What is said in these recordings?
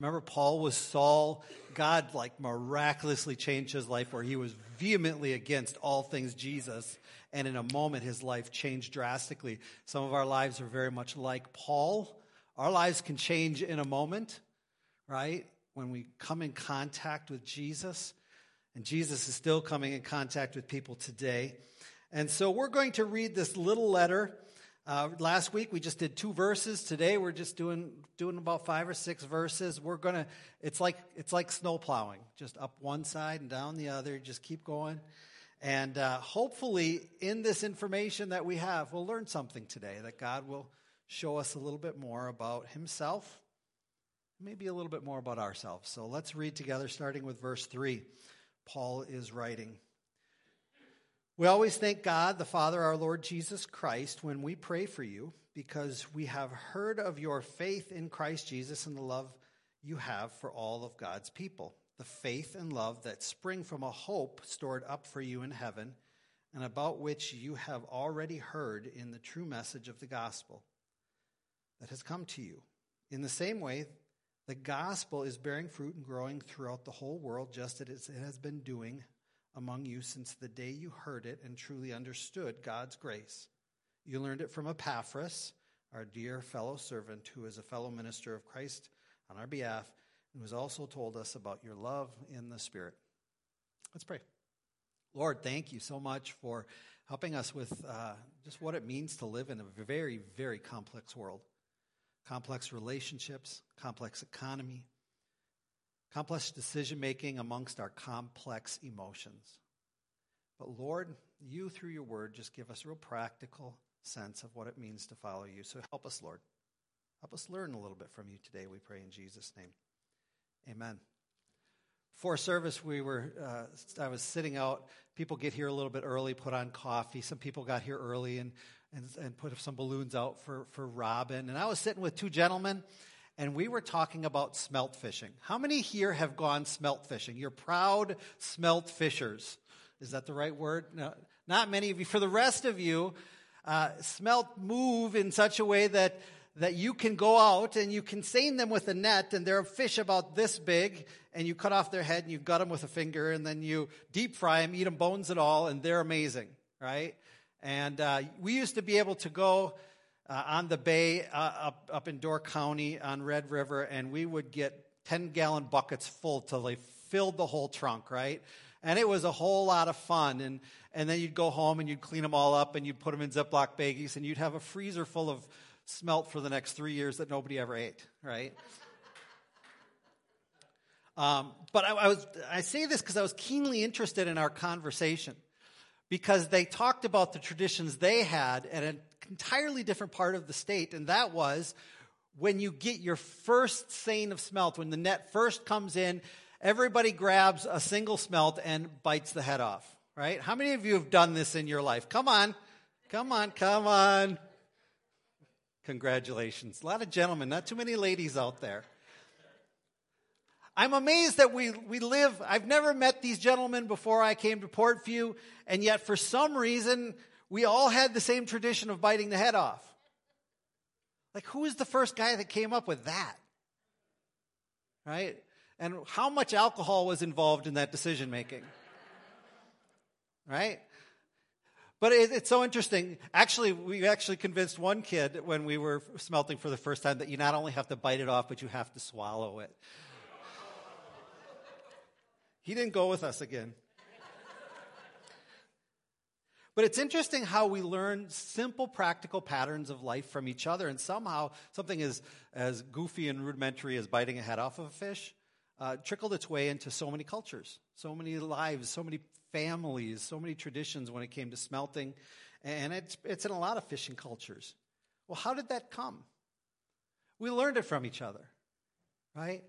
Remember, Paul was Saul. God, like, miraculously changed his life where he was vehemently against all things Jesus. And in a moment, his life changed drastically. Some of our lives are very much like Paul. Our lives can change in a moment, right? When we come in contact with Jesus. And Jesus is still coming in contact with people today. And so we're going to read this little letter uh, last week we just did two verses. Today we're just doing doing about five or six verses. We're gonna. It's like it's like snow plowing, just up one side and down the other. Just keep going, and uh, hopefully in this information that we have, we'll learn something today. That God will show us a little bit more about Himself, maybe a little bit more about ourselves. So let's read together, starting with verse three. Paul is writing. We always thank God, the Father, our Lord Jesus Christ, when we pray for you, because we have heard of your faith in Christ Jesus and the love you have for all of God's people, the faith and love that spring from a hope stored up for you in heaven, and about which you have already heard in the true message of the gospel that has come to you. In the same way, the gospel is bearing fruit and growing throughout the whole world, just as it has been doing among you since the day you heard it and truly understood God's grace. You learned it from Epaphras, our dear fellow servant, who is a fellow minister of Christ on our behalf, and who has also told us about your love in the Spirit. Let's pray. Lord, thank you so much for helping us with uh, just what it means to live in a very, very complex world. Complex relationships, complex economy, complex decision making amongst our complex emotions. But Lord, you through your word just give us a real practical sense of what it means to follow you. So help us, Lord. Help us learn a little bit from you today, we pray in Jesus' name. Amen. For service, we were, uh, I was sitting out. People get here a little bit early, put on coffee. Some people got here early and, and, and put some balloons out for, for Robin. And I was sitting with two gentlemen and we were talking about smelt fishing. How many here have gone smelt fishing? You're proud smelt fishers. Is that the right word? No, not many of you. For the rest of you, uh, smelt move in such a way that that you can go out and you can seine them with a net, and they're a fish about this big, and you cut off their head and you gut them with a finger, and then you deep fry them, eat them bones and all, and they're amazing, right? And uh, we used to be able to go uh, on the bay uh, up, up in Door County on Red River, and we would get 10 gallon buckets full till they filled the whole trunk, right? And it was a whole lot of fun. And, and then you'd go home and you'd clean them all up and you'd put them in Ziploc baggies and you'd have a freezer full of smelt for the next three years that nobody ever ate, right? um, but I, I, was, I say this because I was keenly interested in our conversation because they talked about the traditions they had and an entirely different part of the state, and that was when you get your first seine of smelt, when the net first comes in, everybody grabs a single smelt and bites the head off, right? How many of you have done this in your life? Come on, come on, come on. Congratulations. A lot of gentlemen, not too many ladies out there. I'm amazed that we, we live, I've never met these gentlemen before I came to Portview, and yet for some reason, we all had the same tradition of biting the head off. Like, who was the first guy that came up with that? Right? And how much alcohol was involved in that decision making? Right? But it, it's so interesting. Actually, we actually convinced one kid when we were smelting for the first time that you not only have to bite it off, but you have to swallow it. He didn't go with us again. But it's interesting how we learn simple, practical patterns of life from each other, and somehow something as, as goofy and rudimentary as biting a head off of a fish uh, trickled its way into so many cultures, so many lives, so many families, so many traditions when it came to smelting. And it's, it's in a lot of fishing cultures. Well, how did that come? We learned it from each other, right?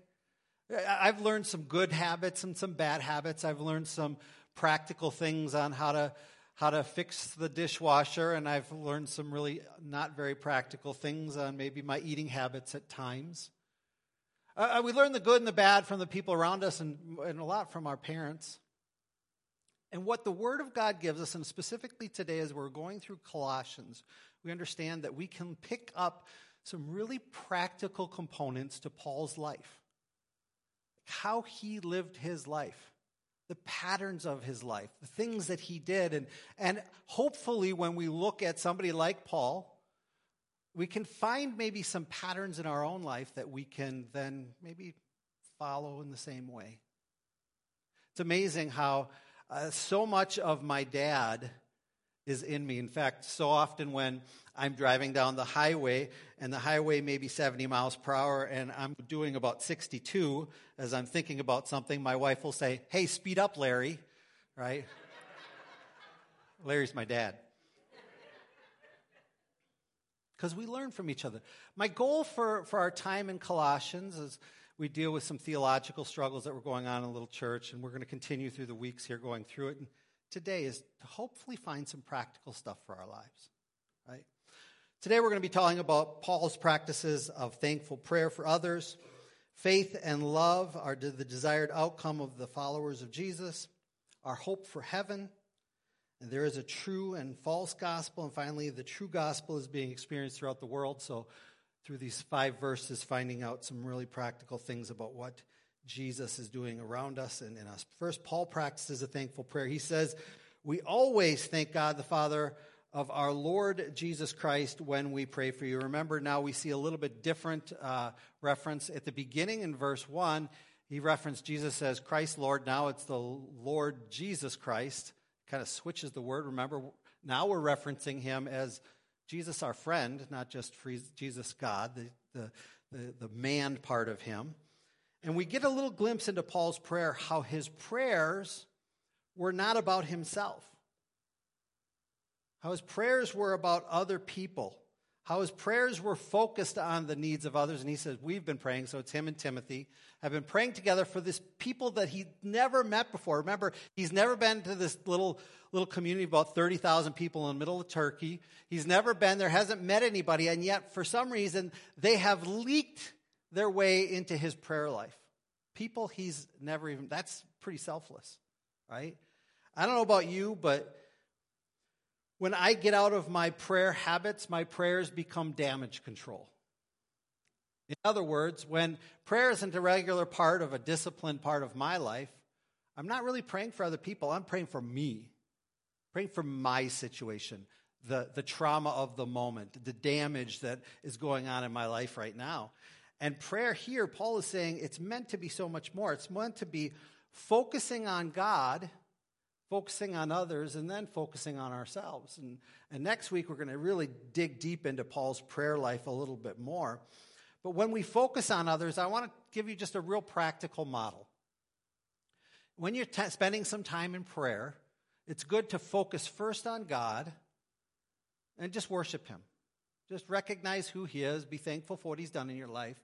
I've learned some good habits and some bad habits. I've learned some practical things on how to how to fix the dishwasher, and I've learned some really not very practical things on maybe my eating habits at times. Uh, uh we learn the good and the bad from the people around us, and, and a lot from our parents. And what the Word of God gives us, and specifically today as we're going through Colossians, we understand that we can pick up some really practical components to Paul's life how he lived his life, the patterns of his life, the things that he did. And, and hopefully, when we look at somebody like Paul, we can find maybe some patterns in our own life that we can then maybe follow in the same way. It's amazing how uh, so much of my dad is in me. In fact, so often when I'm driving down the highway and the highway may be 70 miles per hour and I'm doing about 62 as I'm thinking about something, my wife will say, Hey, speed up, Larry, right? Larry's my dad. Because we learn from each other. My goal for, for our time in Colossians is we deal with some theological struggles that were going on in a little church, and we're going to continue through the weeks here going through it. And today is to hopefully find some practical stuff for our lives? Today we're going to be talking about Paul's practices of thankful prayer for others. Faith and love are the desired outcome of the followers of Jesus, our hope for heaven. And there is a true and false gospel. And finally, the true gospel is being experienced throughout the world. So through these five verses, finding out some really practical things about what Jesus is doing around us and in us. First, Paul practices a thankful prayer. He says, We always thank God the Father of our Lord Jesus Christ when we pray for you. Remember, now we see a little bit different uh, reference. At the beginning in verse 1, he referenced Jesus as Christ Lord. Now it's the Lord Jesus Christ. Kind of switches the word. Remember, now we're referencing him as Jesus, our friend, not just Jesus, God, the, the, the, the man part of him. And we get a little glimpse into Paul's prayer, how his prayers were not about himself, how his prayers were about other people, how his prayers were focused on the needs of others. And he says, We've been praying, so it's him and Timothy, have been praying together for this people that he never met before. Remember, he's never been to this little little community of about 30,000 people in the middle of Turkey. He's never been there, hasn't met anybody, and yet for some reason they have leaked their way into his prayer life. People he's never even, that's pretty selfless, right? I don't know about you, but when I get out of my prayer habits, my prayers become damage control. In other words, when prayer isn't a regular part of a disciplined part of my life, I'm not really praying for other people. I'm praying for me. Praying for my situation, the, the trauma of the moment, the damage that is going on in my life right now. And prayer here, Paul is saying it's meant to be so much more. It's meant to be focusing on God, focusing on others, and then focusing on ourselves. And, and next week, we're going to really dig deep into Paul's prayer life a little bit more. But when we focus on others, I want to give you just a real practical model. When you're t- spending some time in prayer, it's good to focus first on God and just worship Him. Just recognize who He is, be thankful for what He's done in your life,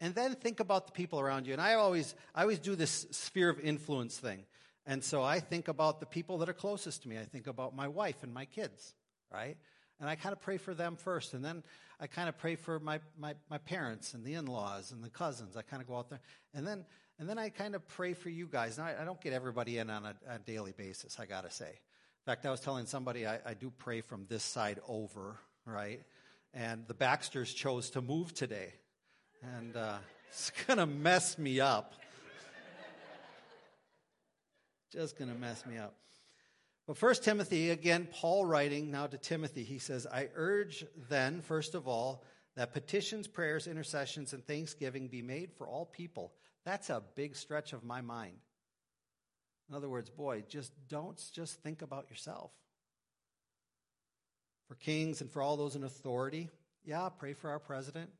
and then think about the people around you. And I always, I always do this sphere of influence thing. And so I think about the people that are closest to me. I think about my wife and my kids, right? And I kind of pray for them first. And then I kind of pray for my, my, my parents and the in laws and the cousins. I kind of go out there. And then and then I kind of pray for you guys. Now, I, I don't get everybody in on a, a daily basis, I got to say. In fact, I was telling somebody I, I do pray from this side over, right? And the Baxters chose to move today. And uh, it's going to mess me up. Just going to mess me up. But First Timothy, again, Paul writing now to Timothy, he says, I urge then, first of all, that petitions, prayers, intercessions, and thanksgiving be made for all people that's a big stretch of my mind. In other words, boy, just don't just think about yourself. For kings and for all those in authority, yeah, pray for our president,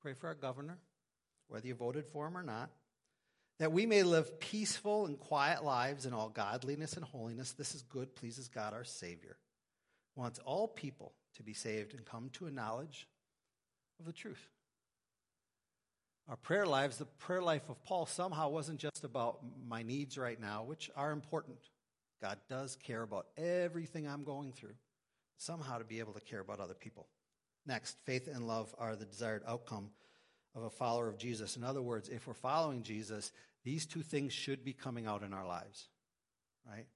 pray for our governor, whether you voted for him or not, that we may live peaceful and quiet lives in all godliness and holiness. This is good, pleases God our Savior. Wants all people to be saved and come to a knowledge of the truth our prayer lives, the prayer life of Paul somehow wasn't just about my needs right now, which are important. God does care about everything I'm going through. Somehow to be able to care about other people. Next, faith and love are the desired outcome of a follower of Jesus. In other words, if we're following Jesus, these two things should be coming out in our lives, right?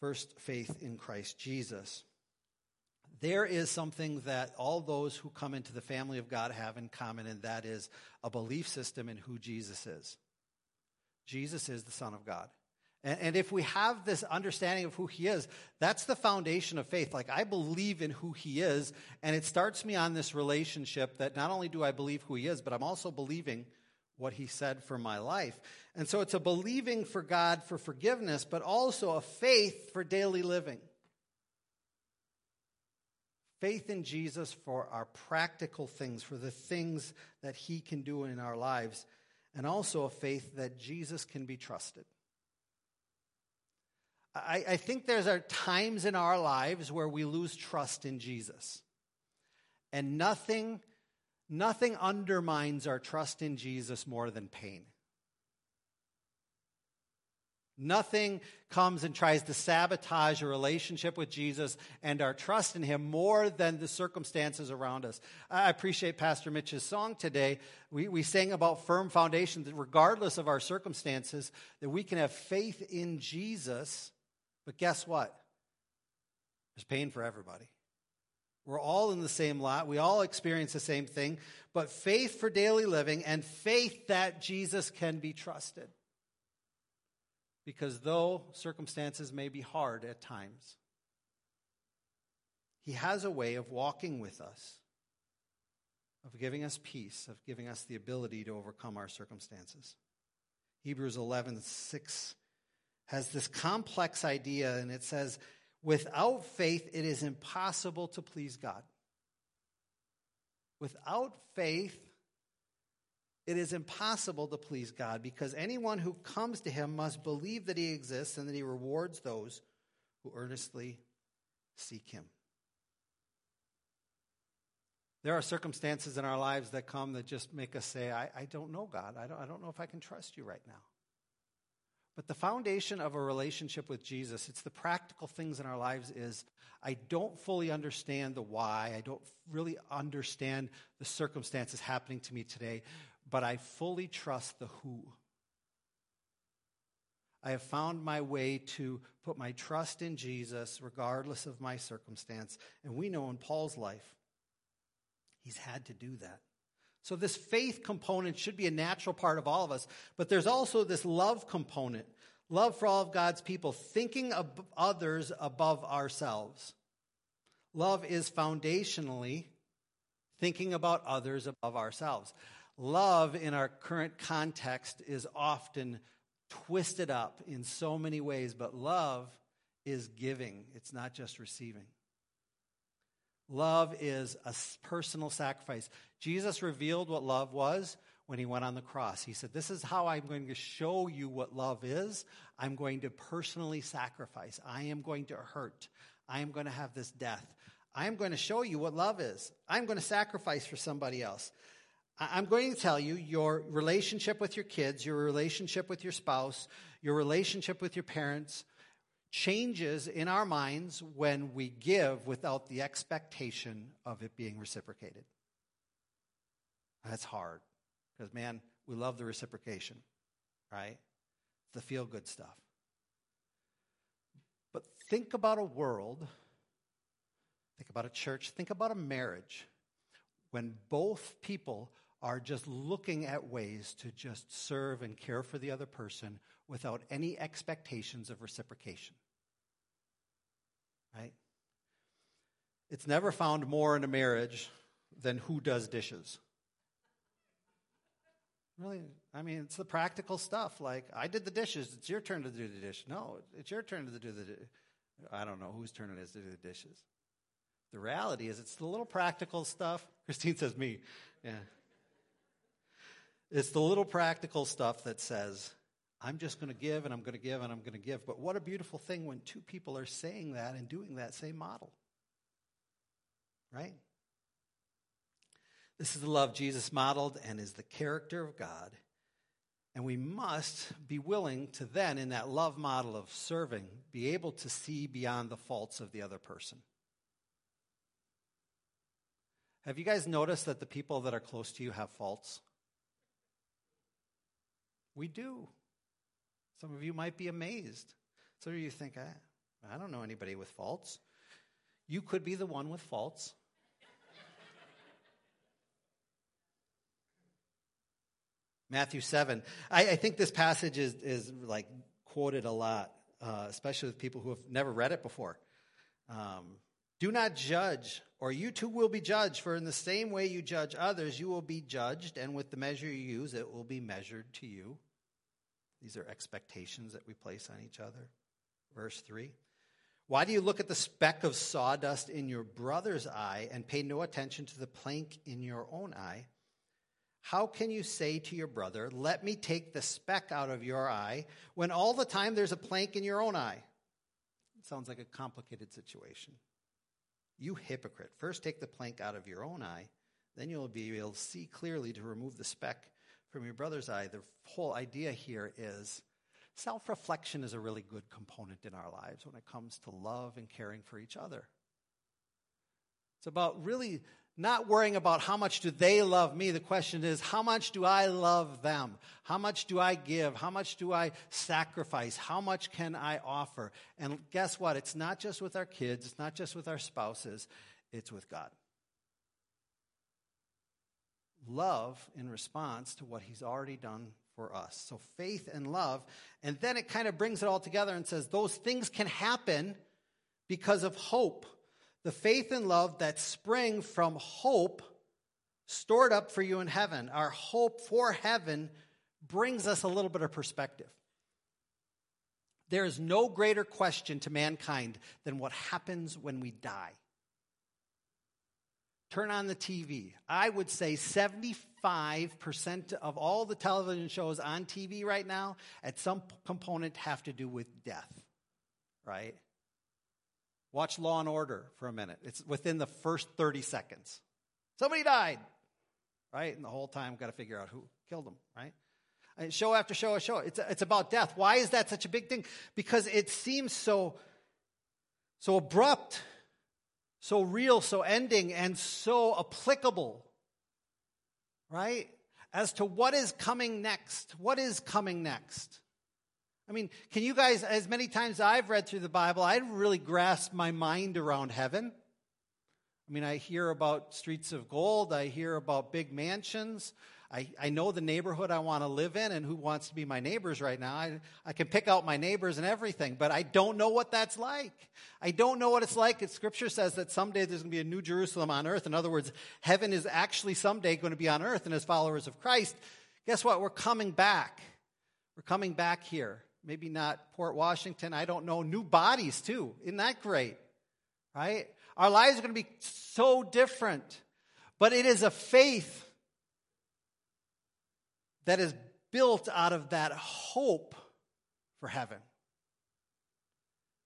First, faith in Christ Jesus there is something that all those who come into the family of God have in common, and that is a belief system in who Jesus is. Jesus is the Son of God. And, and if we have this understanding of who he is, that's the foundation of faith. Like, I believe in who he is, and it starts me on this relationship that not only do I believe who he is, but I'm also believing what he said for my life. And so it's a believing for God for forgiveness, but also a faith for daily living. Faith in Jesus for our practical things, for the things that he can do in our lives, and also a faith that Jesus can be trusted. I, I think there's are times in our lives where we lose trust in Jesus. And nothing, nothing undermines our trust in Jesus more than pain. Nothing comes and tries to sabotage a relationship with Jesus and our trust in Him more than the circumstances around us. I appreciate Pastor Mitch's song today. We, we sang about firm foundations, regardless of our circumstances, that we can have faith in Jesus but guess what? There's pain for everybody. We're all in the same lot. We all experience the same thing. But faith for daily living and faith that Jesus can be trusted. Because though circumstances may be hard at times, He has a way of walking with us, of giving us peace, of giving us the ability to overcome our circumstances. Hebrews 11, 6 has this complex idea, and it says, without faith, it is impossible to please God. Without faith, it is impossible to please God because anyone who comes to him must believe that he exists and that he rewards those who earnestly seek him. There are circumstances in our lives that come that just make us say, I, I don't know God. I don't, I don't know if I can trust you right now. But the foundation of a relationship with Jesus, it's the practical things in our lives is I don't fully understand the why. I don't really understand the circumstances happening to me today, but I fully trust the who. I have found my way to put my trust in Jesus regardless of my circumstance. And we know in Paul's life, he's had to do that. So, this faith component should be a natural part of all of us, but there's also this love component love for all of God's people, thinking of others above ourselves. Love is foundationally thinking about others above ourselves. Love in our current context is often twisted up in so many ways, but love is giving, it's not just receiving. Love is a personal sacrifice. Jesus revealed what love was when he went on the cross. He said, This is how I'm going to show you what love is. I'm going to personally sacrifice. I am going to hurt. I am going to have this death. I am going to show you what love is. I'm going to sacrifice for somebody else. I'm going to tell you your relationship with your kids, your relationship with your spouse, your relationship with your parents, changes in our minds when we give without the expectation of it being reciprocated. That's hard because, man, we love the reciprocation, right? The feel good stuff. But think about a world, think about a church, think about a marriage when both people are just looking at ways to just serve and care for the other person without any expectations of reciprocation right? It's never found more in a marriage than who does dishes. Really, I mean, it's the practical stuff. Like, I did the dishes. It's your turn to do the dish. No, it's your turn to do the. I don't know whose turn it is to do the dishes. The reality is, it's the little practical stuff. Christine says, "Me, yeah." It's the little practical stuff that says, I'm just going to give and I'm going to give and I'm going to give. But what a beautiful thing when two people are saying that and doing that same model. Right? This is the love Jesus modeled and is the character of God. And we must be willing to then, in that love model of serving, be able to see beyond the faults of the other person. Have you guys noticed that the people that are close to you have faults? We do. Some of you might be amazed. Some of you think, I, I don't know anybody with faults. You could be the one with faults. Matthew 7. I, I think this passage is, is like quoted a lot, uh, especially with people who have never read it before. Um, do not judge, or you too will be judged, for in the same way you judge others, you will be judged, and with the measure you use, it will be measured to you. These are expectations that we place on each other. Verse 3. Why do you look at the speck of sawdust in your brother's eye and pay no attention to the plank in your own eye? How can you say to your brother, Let me take the speck out of your eye, when all the time there's a plank in your own eye? It sounds like a complicated situation. You hypocrite, first take the plank out of your own eye, then you'll be able to see clearly to remove the speck from your brother's eye. The whole idea here is self reflection is a really good component in our lives when it comes to love and caring for each other. It's about really not worrying about how much do they love me. The question is, how much do I love them? How much do I give? How much do I sacrifice? How much can I offer? And guess what? It's not just with our kids, it's not just with our spouses, it's with God. Love in response to what He's already done for us. So faith and love. And then it kind of brings it all together and says those things can happen because of hope the faith and love that spring from hope stored up for you in heaven. Our hope for heaven brings us a little bit of perspective. There is no greater question to mankind than what happens when we die. Turn on the TV. I would say 75% of all the television shows on TV right now, at some component, have to do with death, right? Watch Law and Order for a minute. It's within the first 30 seconds. Somebody died, right? And the whole time, got to figure out who killed them, right? And show after show after show. It's, it's about death. Why is that such a big thing? Because it seems so, so abrupt, so real, so ending, and so applicable, right? As to what is coming next. What is coming next? I mean, can you guys, as many times I've read through the Bible, I really grasp my mind around heaven. I mean, I hear about streets of gold, I hear about big mansions. I, I know the neighborhood I want to live in and who wants to be my neighbors right now. I, I can pick out my neighbors and everything, but I don't know what that's like. I don't know what it's like. Scripture says that someday there's going to be a new Jerusalem on earth. In other words, heaven is actually someday going to be on earth, and as followers of Christ, guess what? We're coming back. We're coming back here maybe not Port Washington, I don't know, new bodies too. Isn't that great? Right? Our lives are going to be so different. But it is a faith that is built out of that hope for heaven.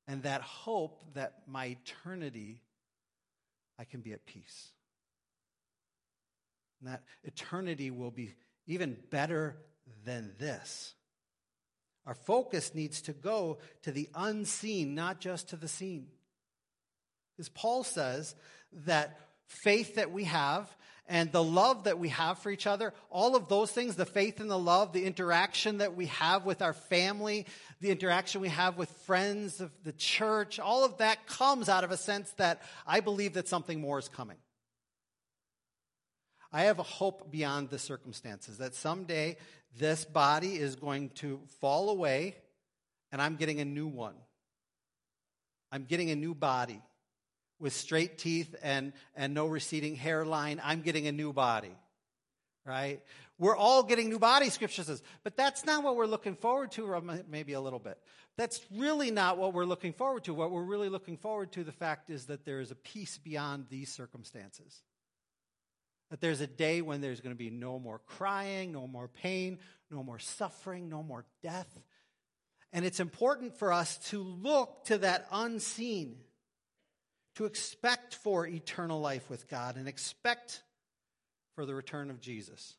And that hope that my eternity, I can be at peace. And that eternity will be even better than this. Our focus needs to go to the unseen, not just to the seen. As Paul says that faith that we have and the love that we have for each other, all of those things, the faith and the love, the interaction that we have with our family, the interaction we have with friends of the church, all of that comes out of a sense that I believe that something more is coming. I have a hope beyond the circumstances that someday this body is going to fall away and I'm getting a new one. I'm getting a new body with straight teeth and, and no receding hairline. I'm getting a new body, right? We're all getting new bodies, scripture says. But that's not what we're looking forward to, or maybe a little bit. That's really not what we're looking forward to. What we're really looking forward to, the fact is that there is a peace beyond these circumstances. That there's a day when there's going to be no more crying, no more pain, no more suffering, no more death. And it's important for us to look to that unseen, to expect for eternal life with God and expect for the return of Jesus.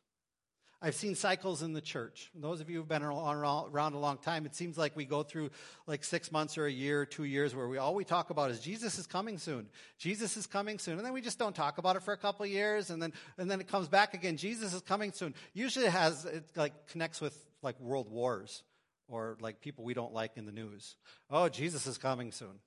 I've seen cycles in the church. Those of you who've been around a long time, it seems like we go through like six months or a year, two years, where we all we talk about is Jesus is coming soon. Jesus is coming soon, and then we just don't talk about it for a couple years, and then and then it comes back again. Jesus is coming soon. Usually, it has it like connects with like world wars or like people we don't like in the news. Oh, Jesus is coming soon.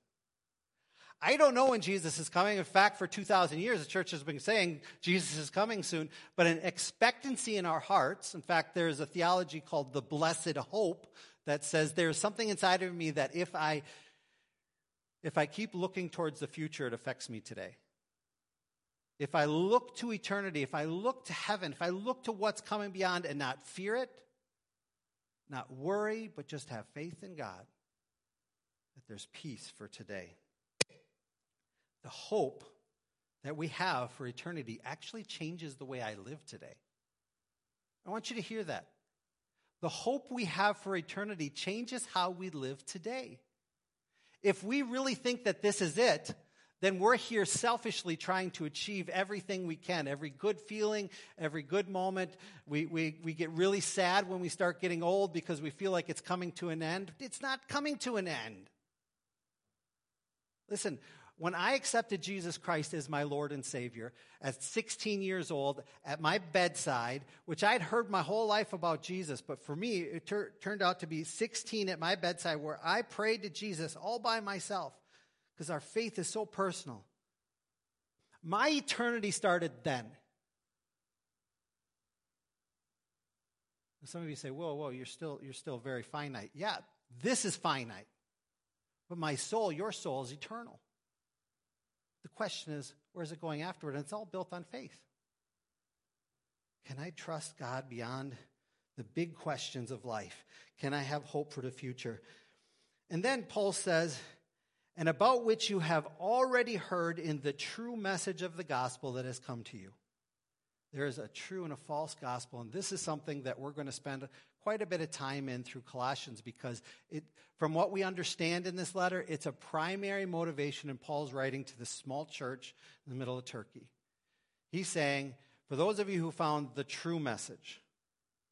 I don't know when Jesus is coming. In fact, for 2,000 years, the church has been saying Jesus is coming soon, but an expectancy in our hearts. In fact, there's a theology called the blessed hope that says there's something inside of me that if I, if I keep looking towards the future, it affects me today. If I look to eternity, if I look to heaven, if I look to what's coming beyond and not fear it, not worry, but just have faith in God, that there's peace for today the hope that we have for eternity actually changes the way I live today. I want you to hear that. The hope we have for eternity changes how we live today. If we really think that this is it, then we're here selfishly trying to achieve everything we can, every good feeling, every good moment. We, we, we get really sad when we start getting old because we feel like it's coming to an end. It's not coming to an end. Listen, when I accepted Jesus Christ as my Lord and Savior at 16 years old at my bedside, which I'd heard my whole life about Jesus, but for me, it ter- turned out to be 16 at my bedside where I prayed to Jesus all by myself because our faith is so personal. My eternity started then. Some of you say, whoa, whoa, you're still, you're still very finite. Yeah, this is finite. But my soul, your soul, is eternal. The question is, where is it going afterward? And it's all built on faith. Can I trust God beyond the big questions of life? Can I have hope for the future? And then Paul says, and about which you have already heard in the true message of the gospel that has come to you. There is a true and a false gospel, and this is something that we're going to spend quite a bit of time in through Colossians because it, from what we understand in this letter, it's a primary motivation in Paul's writing to the small church in the middle of Turkey. He's saying, for those of you who found the true message,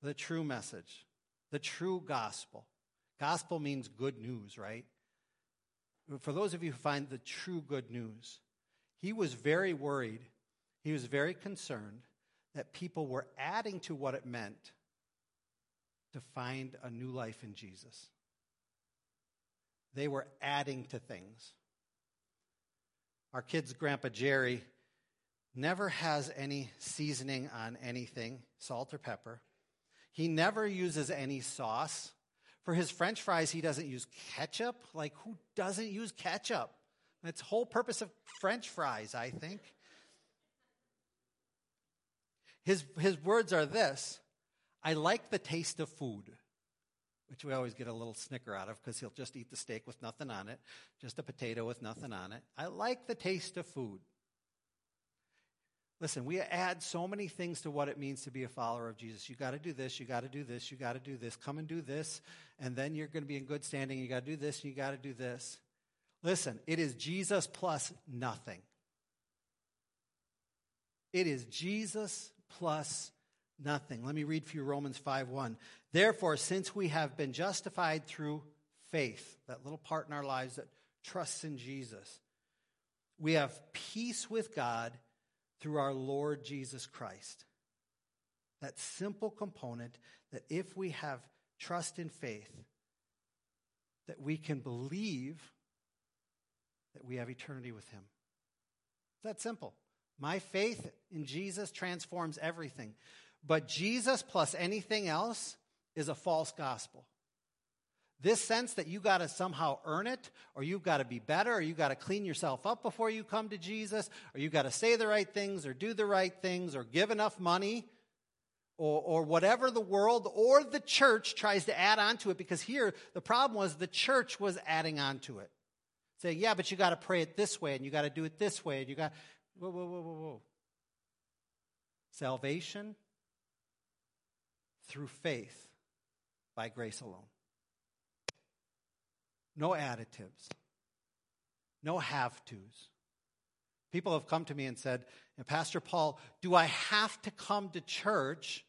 the true message, the true gospel, gospel means good news, right? For those of you who find the true good news, he was very worried, he was very concerned that people were adding to what it meant to find a new life in Jesus. They were adding to things. Our kid's grandpa Jerry never has any seasoning on anything, salt or pepper. He never uses any sauce. For his french fries, he doesn't use ketchup. Like, who doesn't use ketchup? That's the whole purpose of french fries, I think. His, his words are this I like the taste of food, which we always get a little snicker out of because he'll just eat the steak with nothing on it, just a potato with nothing on it. I like the taste of food. Listen, we add so many things to what it means to be a follower of Jesus. You got to do this, you got to do this, you got to do this. Come and do this, and then you're going to be in good standing. You got to do this, you got to do this. Listen, it is Jesus plus nothing. It is Jesus plus nothing. Let me read for you Romans 5 1. Therefore, since we have been justified through faith, that little part in our lives that trusts in Jesus, we have peace with God through our Lord Jesus Christ. That simple component that if we have trust in faith, that we can believe that we have eternity with Him. That simple. My faith in Jesus transforms everything. But Jesus plus anything else is a false gospel. This sense that you got to somehow earn it, or you've got to be better, or you got to clean yourself up before you come to Jesus, or you got to say the right things, or do the right things, or give enough money, or, or whatever the world or the church tries to add on to it. Because here, the problem was the church was adding on to it. Saying, yeah, but you got to pray it this way, and you got to do it this way, and you got, whoa, whoa, whoa, whoa, whoa. Salvation through faith by grace alone. No additives, no have tos. People have come to me and said, Pastor Paul, do I have to come to church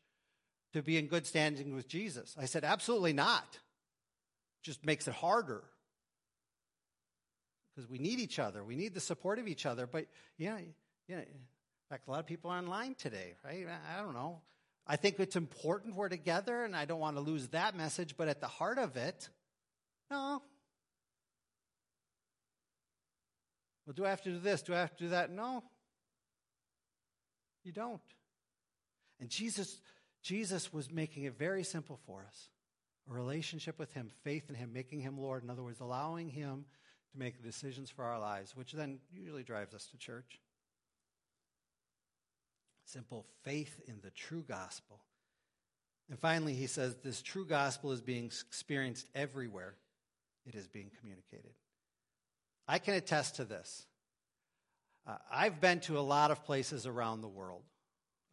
to be in good standing with Jesus? I said, absolutely not. Just makes it harder. Because we need each other. We need the support of each other. But, yeah, yeah. In fact, a lot of people are online today, right? I don't know. I think it's important we're together, and I don't want to lose that message, but at the heart of it, no. Well, do I have to do this? Do I have to do that? No. You don't. And Jesus, Jesus was making it very simple for us a relationship with Him, faith in Him, making Him Lord. In other words, allowing Him to make decisions for our lives, which then usually drives us to church. Simple faith in the true gospel. And finally, he says this true gospel is being experienced everywhere it is being communicated. I can attest to this. Uh, I've been to a lot of places around the world.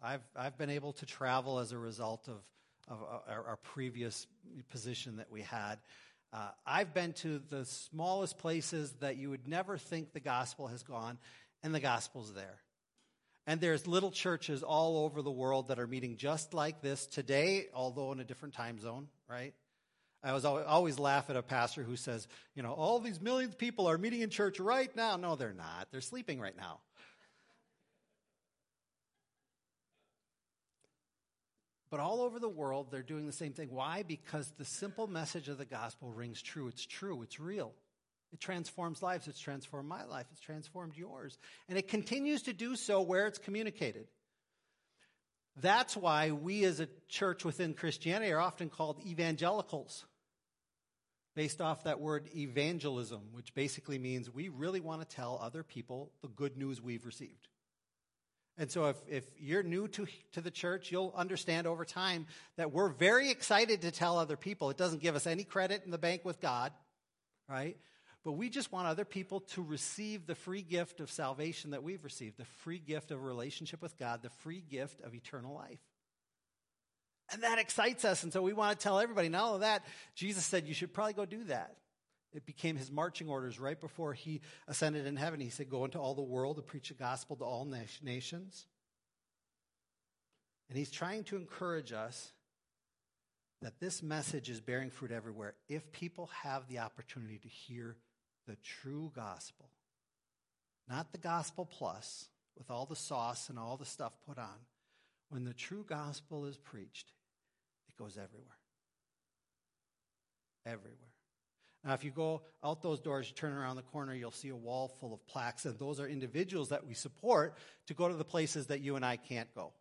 I've, I've been able to travel as a result of, of uh, our, our previous position that we had. Uh, I've been to the smallest places that you would never think the gospel has gone, and the gospel's there. And there's little churches all over the world that are meeting just like this today, although in a different time zone, right? I was always laugh at a pastor who says, you know, all these millions of people are meeting in church right now. No, they're not. They're sleeping right now. But all over the world, they're doing the same thing. Why? Because the simple message of the gospel rings true. It's true. It's real. It transforms lives. It's transformed my life. It's transformed yours. And it continues to do so where it's communicated. That's why we as a church within Christianity are often called evangelicals, based off that word evangelism, which basically means we really want to tell other people the good news we've received. And so if, if you're new to, to the church, you'll understand over time that we're very excited to tell other people. It doesn't give us any credit in the bank with God, right? But we just want other people to receive the free gift of salvation that we've received, the free gift of a relationship with God, the free gift of eternal life. And that excites us. And so we want to tell everybody, not only that, Jesus said you should probably go do that. It became his marching orders right before he ascended in heaven. He said, Go into all the world to preach the gospel to all nations. And he's trying to encourage us that this message is bearing fruit everywhere if people have the opportunity to hear the true gospel, not the gospel plus with all the sauce and all the stuff put on. When the true gospel is preached, it goes everywhere. Everywhere. Now, if you go out those doors, you turn around the corner, you'll see a wall full of plaques, and those are individuals that we support to go to the places that you and I can't go.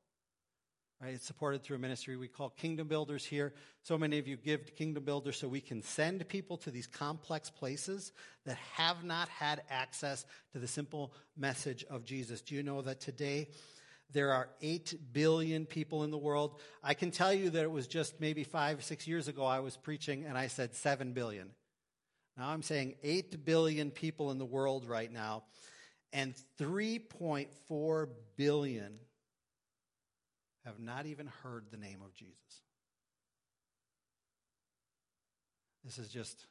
Right? It's supported through a ministry we call Kingdom Builders here. So many of you give to Kingdom Builders so we can send people to these complex places that have not had access to the simple message of Jesus. Do you know that today there are 8 billion people in the world? I can tell you that it was just maybe five, six years ago I was preaching and I said 7 billion. Now I'm saying 8 billion people in the world right now, and 3.4 billion have not even heard the name of Jesus. This is just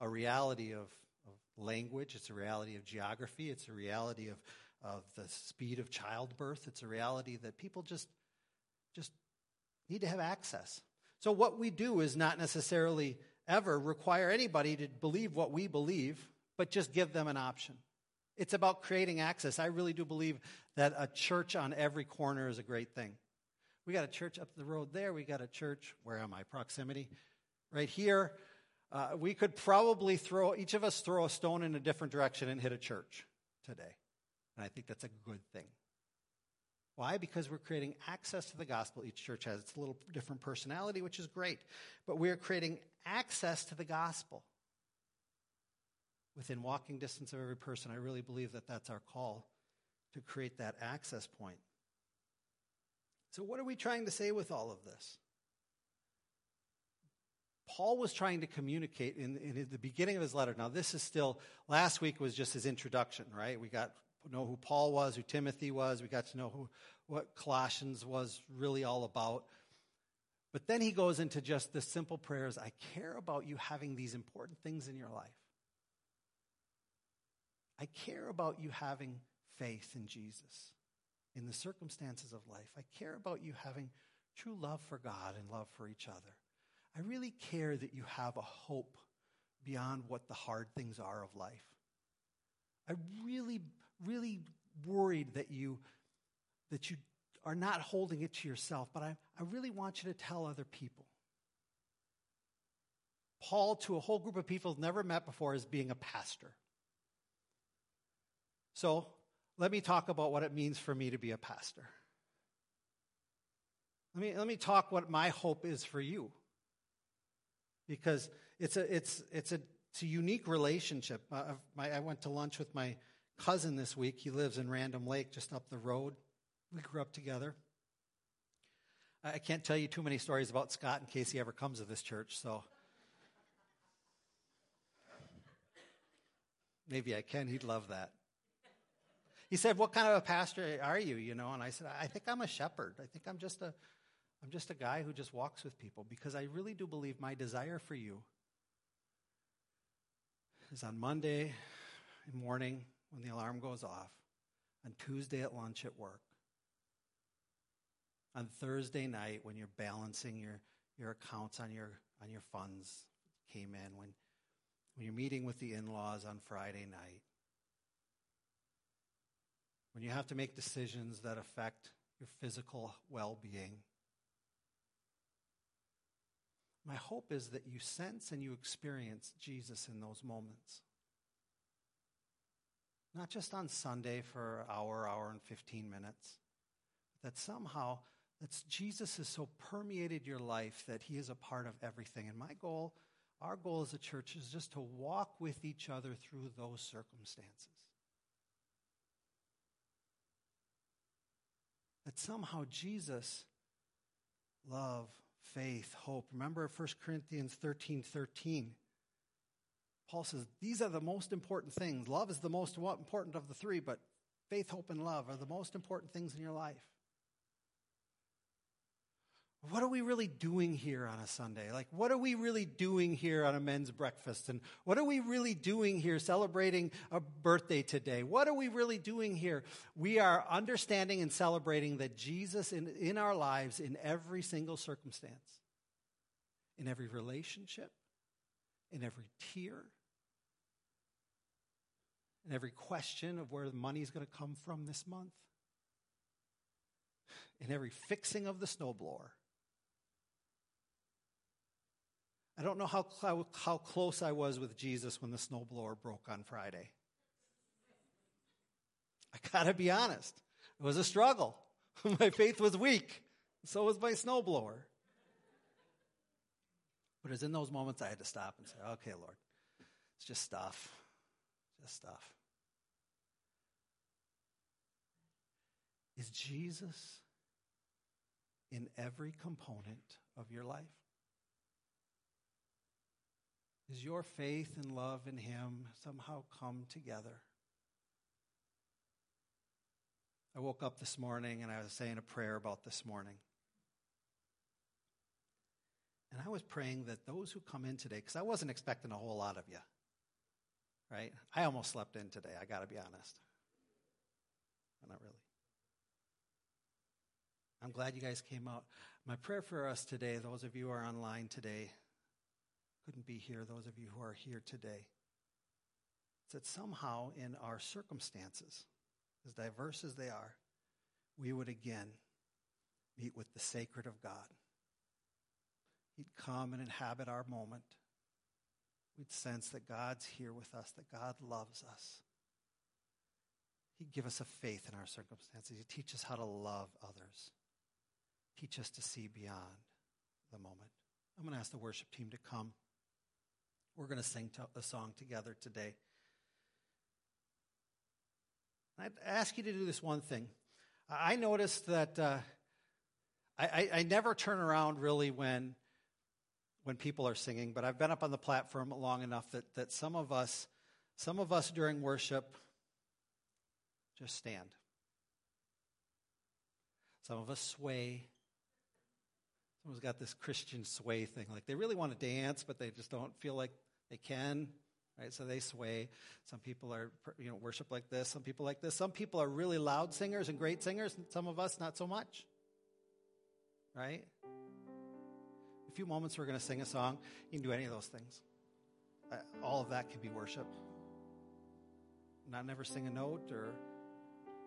a reality of, of language, it's a reality of geography, it's a reality of, of the speed of childbirth, it's a reality that people just, just need to have access. So, what we do is not necessarily ever require anybody to believe what we believe, but just give them an option. It's about creating access. I really do believe that a church on every corner is a great thing. We got a church up the road there. We got a church, where am I? Proximity. Right here. Uh, we could probably throw, each of us throw a stone in a different direction and hit a church today. And I think that's a good thing. Why? Because we're creating access to the gospel. Each church has its little different personality, which is great. But we're creating access to the gospel within walking distance of every person. I really believe that that's our call to create that access point. So, what are we trying to say with all of this? Paul was trying to communicate in, in, the beginning of his letter. Now, this is still, last week was just his introduction, right? We got know who Paul was, who Timothy was. We got to know who, what Colossians was really all about. But then he goes into just the simple prayers I care about you having these important things in your life. I care about you having faith in Jesus in the circumstances of life. I care about you having true love for God and love for each other. I really care that you have a hope beyond what the hard things are of life. I really really worried that you that you are not holding it to yourself, but I, I really want you to tell other people. Paul, to a whole group of people never met before, as being a pastor. So let me talk about what it means for me to be a pastor. Let me, let me talk what my hope is for you. Because it's a, it's, it's a, it's a unique relationship. Uh, my, I went to lunch with my cousin this week. He lives in Random Lake, just up the road. We grew up together. I can't tell you too many stories about Scott in case he ever comes to this church, so. Maybe I can. He'd love that. He said, "What kind of a pastor are you?" You know, and I said, "I think I'm a shepherd. I think I'm just a, I'm just a guy who just walks with people because I really do believe my desire for you is on Monday morning when the alarm goes off, on Tuesday at lunch at work, on Thursday night when you're balancing your, your accounts on your on your funds came in when when you're meeting with the in-laws on Friday night when you have to make decisions that affect your physical well-being my hope is that you sense and you experience Jesus in those moments not just on Sunday for an hour hour and 15 minutes that somehow that Jesus has so permeated your life that he is a part of everything. And my goal, our goal as a church, is just to walk with each other through those circumstances. That somehow Jesus, love, faith, hope. Remember 1 Corinthians 13 13. Paul says these are the most important things. Love is the most important of the three, but faith, hope, and love are the most important things in your life what are we really doing here on a Sunday? Like, what are we really doing here on a men's breakfast? And what are we really doing here celebrating a birthday today? What are we really doing here? We are understanding and celebrating that Jesus in, in our lives in every single circumstance, in every relationship, in every tear, in every question of where the money is going to come from this month, in every fixing of the snowblower I don't know how, how, how close I was with Jesus when the snowblower broke on Friday. I gotta be honest. It was a struggle. my faith was weak. So was my snowblower. But it was in those moments I had to stop and say, okay, Lord, it's just stuff. Just stuff. Is Jesus in every component of your life? Is your faith and love in Him somehow come together? I woke up this morning and I was saying a prayer about this morning. And I was praying that those who come in today, because I wasn't expecting a whole lot of you, right? I almost slept in today, I got to be honest. Not really. I'm glad you guys came out. My prayer for us today, those of you who are online today, couldn't be here, those of you who are here today, is that somehow in our circumstances, as diverse as they are, we would again meet with the sacred of God. He'd come and inhabit our moment. We'd sense that God's here with us, that God loves us. He'd give us a faith in our circumstances. He'd teach us how to love others. Teach us to see beyond the moment. I'm going to ask the worship team to come. We're going to sing a song together today. I'd ask you to do this one thing. I noticed that uh, I, I, never turn around really when when people are singing, but I've been up on the platform long enough that, that some of us, some of us during worship, just stand. Some of us sway. Someone's got this Christian sway thing. Like they really want to dance, but they just don't feel like they can, right? So they sway. Some people are, you know, worship like this. Some people like this. Some people are really loud singers and great singers. And some of us, not so much, right? A few moments, we're going to sing a song. You can do any of those things. Uh, all of that can be worship. Not never sing a note or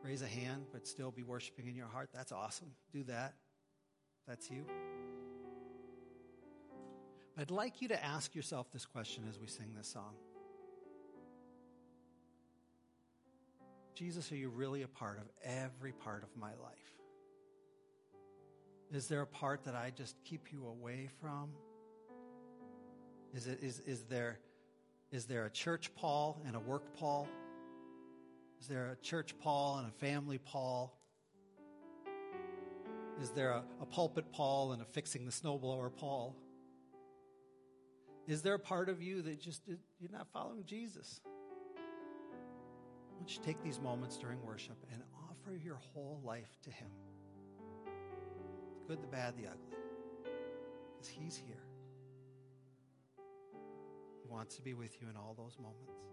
raise a hand, but still be worshiping in your heart. That's awesome. Do that. That's you. I'd like you to ask yourself this question as we sing this song Jesus, are you really a part of every part of my life? Is there a part that I just keep you away from? Is, it, is, is, there, is there a church Paul and a work Paul? Is there a church Paul and a family Paul? Is there a, a pulpit Paul and a fixing the snowblower Paul? Is there a part of you that just you're not following Jesus? Why don't you take these moments during worship and offer your whole life to Him? The good, the bad, the ugly. Because He's here. He wants to be with you in all those moments.